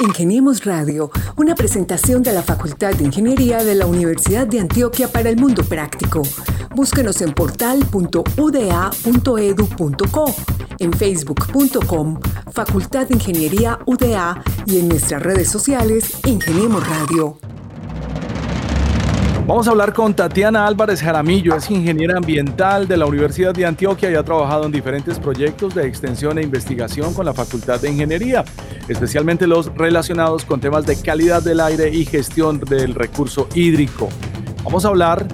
Ingeniemos Radio, una presentación de la Facultad de Ingeniería de la Universidad de Antioquia para el Mundo Práctico. Búsquenos en portal.uda.edu.co, en facebook.com, Facultad de Ingeniería UDA y en nuestras redes sociales, Ingeniemos Radio. Vamos a hablar con Tatiana Álvarez Jaramillo, es ingeniera ambiental de la Universidad de Antioquia y ha trabajado en diferentes proyectos de extensión e investigación con la Facultad de Ingeniería, especialmente los relacionados con temas de calidad del aire y gestión del recurso hídrico. Vamos a hablar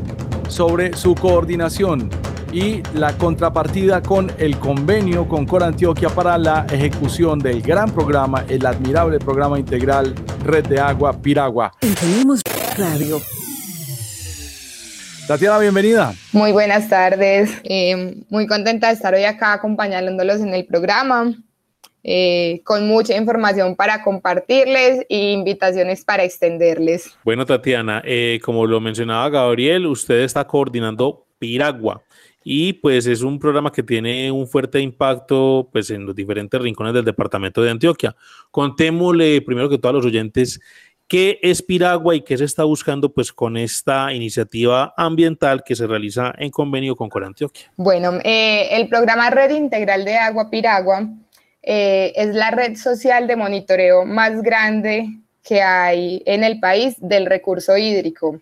sobre su coordinación y la contrapartida con el convenio con Cor Antioquia para la ejecución del gran programa, el admirable programa integral Red de Agua Piragua. Ingeniemos Radio. Tatiana, bienvenida. Muy buenas tardes. Eh, muy contenta de estar hoy acá acompañándolos en el programa. Eh, con mucha información para compartirles e invitaciones para extenderles. Bueno, Tatiana, eh, como lo mencionaba Gabriel, usted está coordinando Piragua y pues es un programa que tiene un fuerte impacto pues en los diferentes rincones del departamento de Antioquia. Contémosle primero que todos los oyentes ¿Qué es Piragua y qué se está buscando pues con esta iniciativa ambiental que se realiza en convenio con Corantioquia? Bueno, eh, el programa Red Integral de Agua Piragua eh, es la red social de monitoreo más grande que hay en el país del recurso hídrico.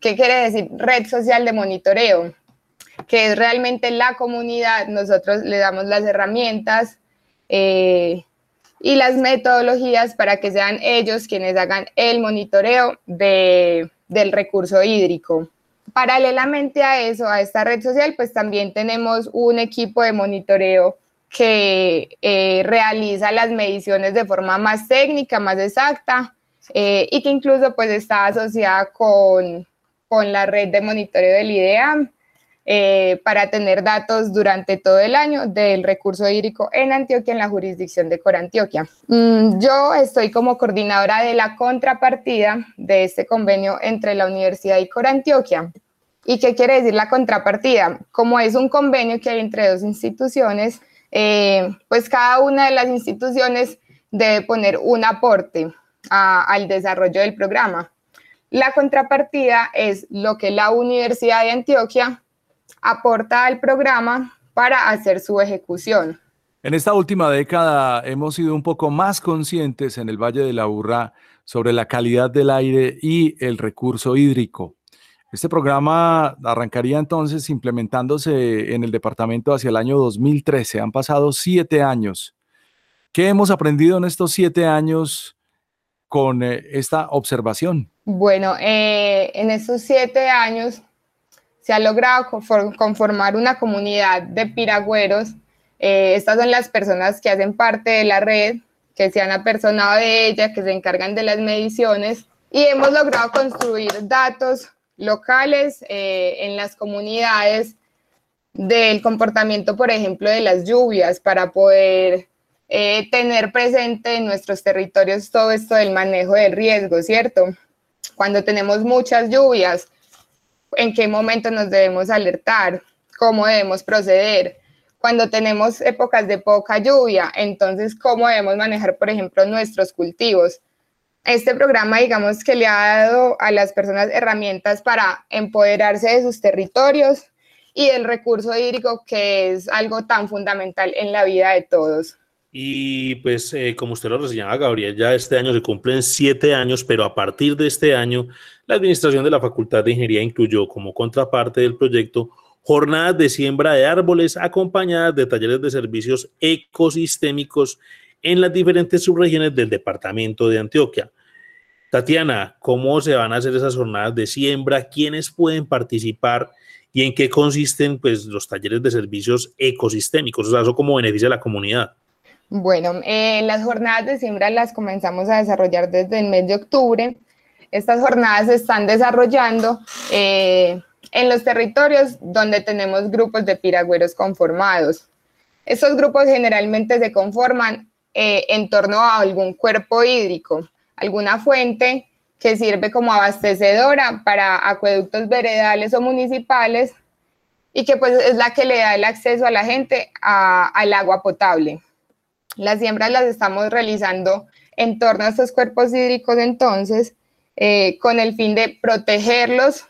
¿Qué quiere decir red social de monitoreo? Que es realmente la comunidad, nosotros le damos las herramientas, eh, y las metodologías para que sean ellos quienes hagan el monitoreo de, del recurso hídrico. Paralelamente a eso, a esta red social, pues también tenemos un equipo de monitoreo que eh, realiza las mediciones de forma más técnica, más exacta, eh, y que incluso pues está asociada con, con la red de monitoreo del IDEAM eh, para tener datos durante todo el año del recurso hídrico en Antioquia, en la jurisdicción de Corantioquia. Mm, yo estoy como coordinadora de la contrapartida de este convenio entre la Universidad y Corantioquia. ¿Y qué quiere decir la contrapartida? Como es un convenio que hay entre dos instituciones, eh, pues cada una de las instituciones debe poner un aporte al desarrollo del programa. La contrapartida es lo que la Universidad de Antioquia aporta al programa para hacer su ejecución. En esta última década hemos sido un poco más conscientes en el Valle de la Burra sobre la calidad del aire y el recurso hídrico. Este programa arrancaría entonces implementándose en el departamento hacia el año 2013. Han pasado siete años. ¿Qué hemos aprendido en estos siete años con eh, esta observación? Bueno, eh, en estos siete años se ha logrado conformar una comunidad de piragüeros. Eh, estas son las personas que hacen parte de la red, que se han apersonado de ella, que se encargan de las mediciones y hemos logrado construir datos locales eh, en las comunidades del comportamiento, por ejemplo, de las lluvias para poder eh, tener presente en nuestros territorios todo esto del manejo del riesgo, ¿cierto? Cuando tenemos muchas lluvias, en qué momento nos debemos alertar, cómo debemos proceder. Cuando tenemos épocas de poca lluvia, entonces cómo debemos manejar, por ejemplo, nuestros cultivos. Este programa, digamos que le ha dado a las personas herramientas para empoderarse de sus territorios y del recurso hídrico, que es algo tan fundamental en la vida de todos. Y pues, eh, como usted lo reseñaba, Gabriel, ya este año se cumplen siete años, pero a partir de este año, la administración de la Facultad de Ingeniería incluyó como contraparte del proyecto jornadas de siembra de árboles acompañadas de talleres de servicios ecosistémicos en las diferentes subregiones del departamento de Antioquia. Tatiana, ¿cómo se van a hacer esas jornadas de siembra? ¿Quiénes pueden participar? ¿Y en qué consisten pues, los talleres de servicios ecosistémicos? O sea, eso cómo beneficia a la comunidad. Bueno, eh, las jornadas de siembra las comenzamos a desarrollar desde el mes de octubre. Estas jornadas se están desarrollando eh, en los territorios donde tenemos grupos de piragüeros conformados. Estos grupos generalmente se conforman eh, en torno a algún cuerpo hídrico, alguna fuente que sirve como abastecedora para acueductos veredales o municipales y que pues es la que le da el acceso a la gente al agua potable. Las siembras las estamos realizando en torno a estos cuerpos hídricos entonces, eh, con el fin de protegerlos,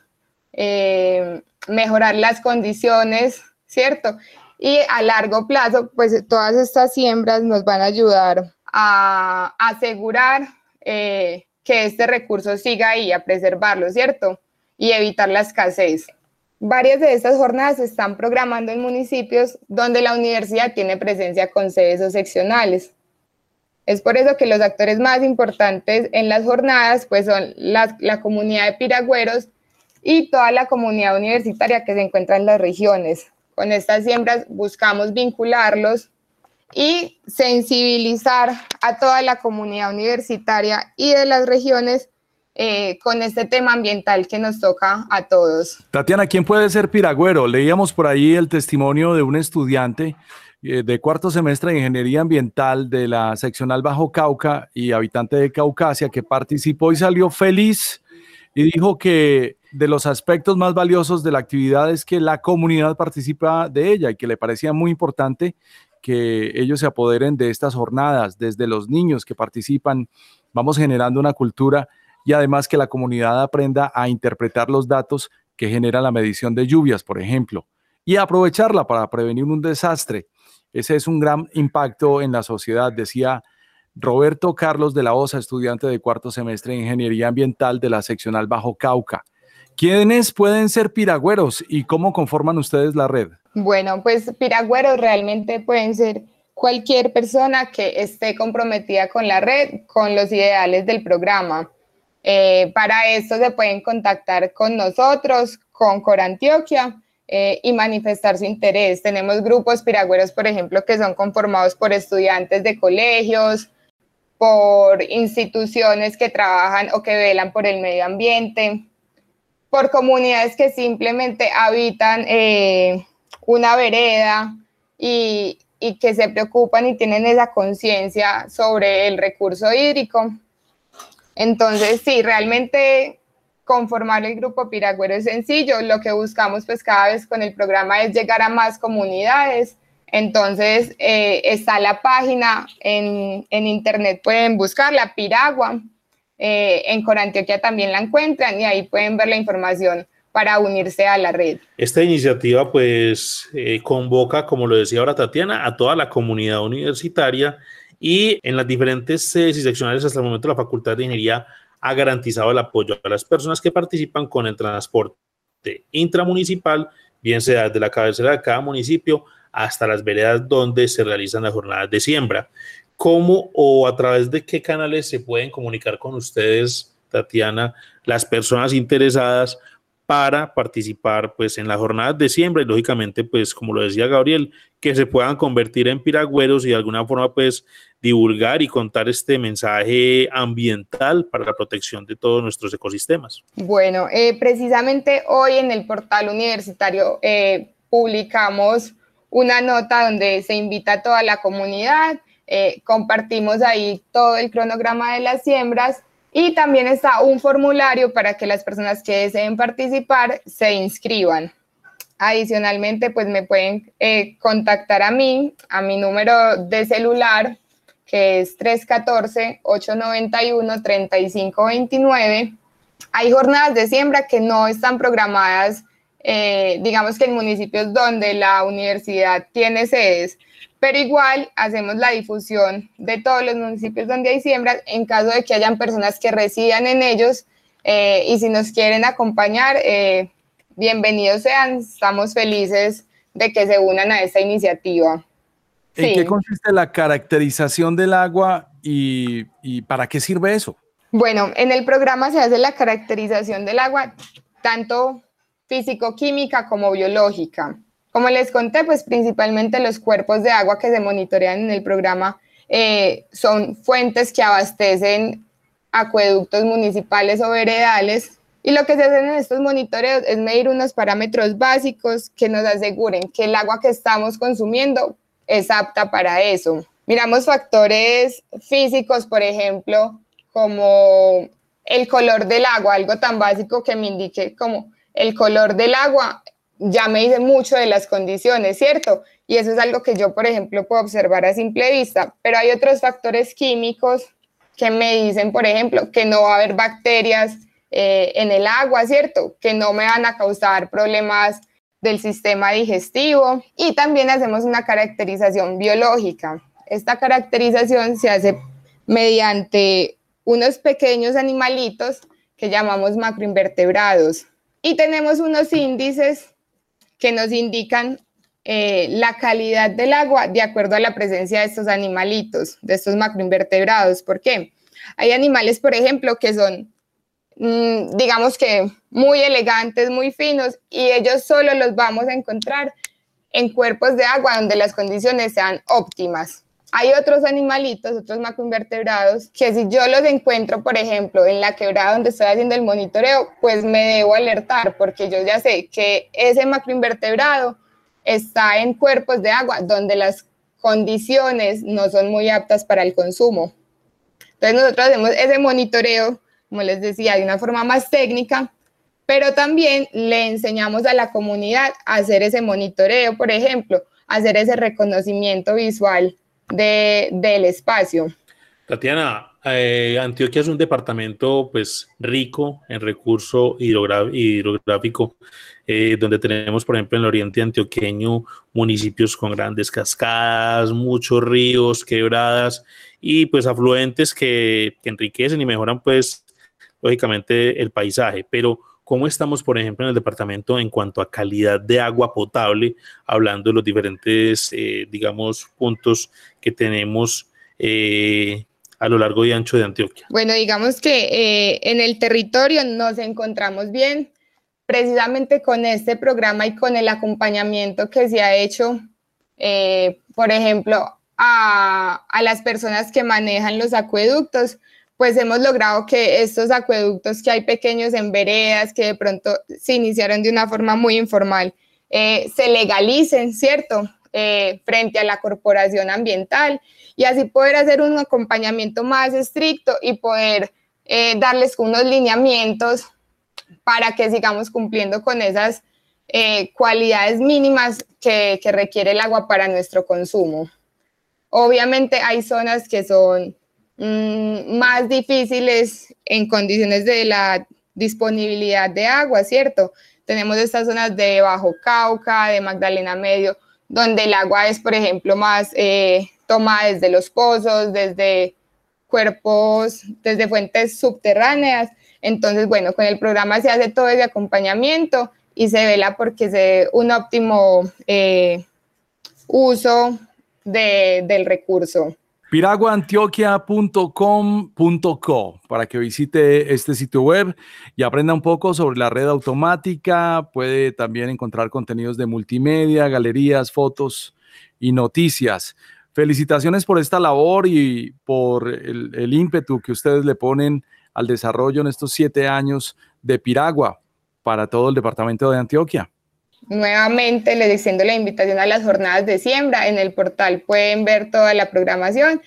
eh, mejorar las condiciones, ¿cierto? Y a largo plazo, pues todas estas siembras nos van a ayudar a asegurar eh, que este recurso siga ahí, a preservarlo, ¿cierto? Y evitar la escasez. Varias de estas jornadas se están programando en municipios donde la universidad tiene presencia con sedes o seccionales. Es por eso que los actores más importantes en las jornadas pues son la, comunidad de piragüeros y toda la comunidad universitaria que se encuentra en las regiones. Con estas siembras buscamos vincularlos y sensibilizar a toda la comunidad universitaria y de las regiones eh, con este tema ambiental que nos toca a todos. Tatiana, ¿quién puede ser piragüero? Leíamos por ahí el testimonio de un estudiante de cuarto semestre de Ingeniería Ambiental de la seccional Bajo Cauca y habitante de Caucasia que participó y salió feliz y dijo que de los aspectos más valiosos de la actividad es que la comunidad participa de ella y que le parecía muy importante que ellos se apoderen de estas jornadas, desde los niños que participan, vamos generando una cultura y además que la comunidad aprenda a interpretar los datos que genera la medición de lluvias, por ejemplo, y aprovecharla para prevenir un desastre. Ese es un gran impacto en la sociedad, decía Roberto Carlos de la Osa, estudiante de cuarto semestre de Ingeniería Ambiental de la seccional Bajo Cauca. ¿Quiénes pueden ser piragüeros y cómo conforman ustedes la red? Bueno, pues piragüeros realmente pueden ser cualquier persona que esté comprometida con la red, con los ideales del programa. Eh, para esto se pueden contactar con nosotros, con Corantioquia eh, y manifestar su interés. Tenemos grupos piragüeros, por ejemplo, que son conformados por estudiantes de colegios, por instituciones que trabajan o que velan por el medio ambiente por comunidades que simplemente habitan eh, una vereda y, y, que se preocupan y tienen esa conciencia sobre el recurso hídrico. Entonces, sí, realmente conformar el grupo Piragüero es sencillo. Lo que buscamos pues cada vez con el programa es llegar a más comunidades. Entonces, eh, está la página en, en internet, pueden buscarla, Piragua eh, en Corantioquia también la encuentran y ahí pueden ver la información para unirse a la red. Esta iniciativa pues eh, convoca, como lo decía ahora Tatiana, a toda la comunidad universitaria y en las diferentes sedes y seccionales hasta el momento la Facultad de Ingeniería ha garantizado el apoyo a las personas que participan con el transporte intramunicipal, bien sea desde la cabecera de cada municipio hasta las veredas donde se realizan las jornadas de siembra. ¿Cómo o a través de qué canales se pueden comunicar con ustedes, Tatiana, las personas interesadas para participar pues en la jornada de siembra y lógicamente pues como lo decía Gabriel, que se puedan convertir en piragüeros y de alguna forma pues divulgar y contar este mensaje ambiental para la protección de todos nuestros ecosistemas. Bueno, eh, precisamente hoy en el portal universitario eh, publicamos una nota donde se invita a toda la comunidad eh, compartimos ahí todo el cronograma de las siembras y también está un formulario para que las personas que deseen participar se inscriban. Adicionalmente, pues me pueden eh, contactar a mí, a mi número de celular, que es 314-891-3529. Hay jornadas de siembra que no están programadas, eh, digamos que en municipios donde la universidad tiene sedes, pero igual hacemos la difusión de todos los municipios donde hay siembras en caso de que hayan personas que residan en ellos eh, y si nos quieren acompañar, eh, bienvenidos sean, estamos felices de que se unan a esta iniciativa. ¿En qué consiste la caracterización del agua y, y para qué sirve eso? Bueno, en el programa se hace la caracterización del agua tanto físico-química como biológica. Como les conté, pues principalmente los cuerpos de agua que se monitorean en el programa eh, son fuentes que abastecen acueductos municipales o veredales. Y lo que se hace en estos monitoreos es medir unos parámetros básicos que nos aseguren que el agua que estamos consumiendo es apta para eso. Miramos factores físicos, por ejemplo, como el color del agua, algo tan básico que me indique como el color del agua ya me dice mucho de las condiciones, ¿cierto? Y eso es algo que yo, por ejemplo, puedo observar a simple vista, pero hay otros factores químicos que me dicen, por ejemplo, que no va a haber bacterias eh, en el agua, ¿cierto? Que no me van a causar problemas del sistema digestivo y también hacemos una caracterización biológica. Esta caracterización se hace mediante unos pequeños animalitos que llamamos macroinvertebrados y tenemos unos índices que nos indican eh, la calidad del agua de acuerdo a la presencia de estos animalitos, de estos macroinvertebrados. ¿Por qué? Hay animales, por ejemplo, que son, mm, digamos que muy elegantes, muy finos, y ellos solo los vamos a encontrar en cuerpos de agua donde las condiciones sean óptimas. Hay otros animalitos, otros macroinvertebrados, que si yo los encuentro, por ejemplo, en la quebrada donde estoy haciendo el monitoreo, pues me debo alertar porque yo ya sé que ese macroinvertebrado está en cuerpos de agua donde las condiciones no son muy aptas para el consumo. Entonces nosotros hacemos ese monitoreo, como les decía, de una forma más técnica, pero también le enseñamos a la comunidad a hacer ese monitoreo, por ejemplo, hacer ese reconocimiento visual del espacio. Tatiana, eh, Antioquia es un departamento pues rico en recurso hidrográfico, eh, donde tenemos, por ejemplo, en el oriente antioqueño municipios con grandes cascadas, muchos ríos, quebradas y pues afluentes que, que enriquecen y mejoran pues lógicamente el paisaje. Pero ¿Cómo estamos, por ejemplo, en el departamento en cuanto a calidad de agua potable, hablando de los diferentes, eh, digamos, puntos que tenemos eh, a lo largo y ancho de Antioquia? Bueno, digamos que eh, en el territorio nos encontramos bien, precisamente con este programa y con el acompañamiento que se ha hecho, por ejemplo, a, a las personas que manejan los acueductos pues hemos logrado que estos acueductos que hay pequeños en veredas, que de pronto se iniciaron de una forma muy informal, eh, se legalicen, ¿cierto? Eh, frente a la corporación ambiental y así poder hacer un acompañamiento más estricto y poder eh, darles unos lineamientos para que sigamos cumpliendo con esas cualidades mínimas que, que requiere el agua para nuestro consumo. Obviamente hay zonas que son Mm, más difíciles en condiciones de la disponibilidad de agua, ¿cierto? Tenemos estas zonas de Bajo Cauca, de Magdalena Medio, donde el agua es, por ejemplo, más eh, tomada desde los pozos, desde cuerpos, desde fuentes subterráneas. Entonces, bueno, con el programa se hace todo ese acompañamiento y se vela porque se un óptimo eh, uso del recurso piraguaantioquia.com.co para que visite este sitio web y aprenda un poco sobre la red automática. Puede también encontrar contenidos de multimedia, galerías, fotos y noticias. Felicitaciones por esta labor y por el, el ímpetu que ustedes le ponen al desarrollo en estos siete años de Piragua para todo el departamento de Antioquia. Nuevamente les extiendo la invitación a las jornadas de siembra. En el portal pueden ver toda la programación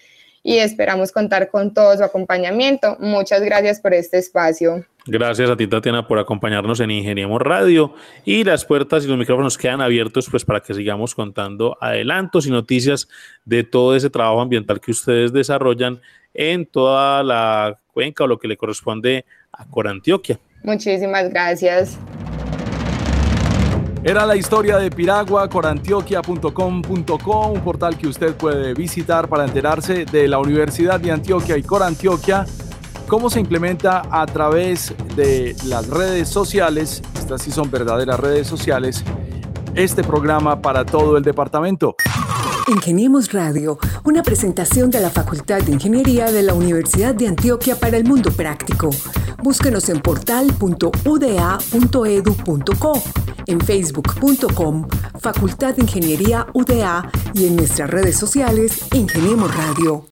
y esperamos contar con todo su acompañamiento. Muchas gracias por este espacio. Gracias a ti, Tatiana, por acompañarnos en Ingeniemos Radio. Y las puertas y los micrófonos quedan abiertos pues, para que sigamos contando adelantos y noticias de todo ese trabajo ambiental que ustedes desarrollan en toda la cuenca o lo que le corresponde a Corantioquia. Muchísimas gracias. Era la historia de Piragua, corantioquia.com.co, un portal que usted puede visitar para enterarse de la Universidad de Antioquia y Corantioquia, cómo se implementa a través de las redes sociales, estas sí son verdaderas redes sociales, este programa para todo el departamento. Ingeniemos Radio, una presentación de la Facultad de Ingeniería de la Universidad de Antioquia para el Mundo Práctico. Búsquenos en portal.uda.edu.co, en facebook.com, Facultad de Ingeniería UDA y en nuestras redes sociales Ingeniemos Radio.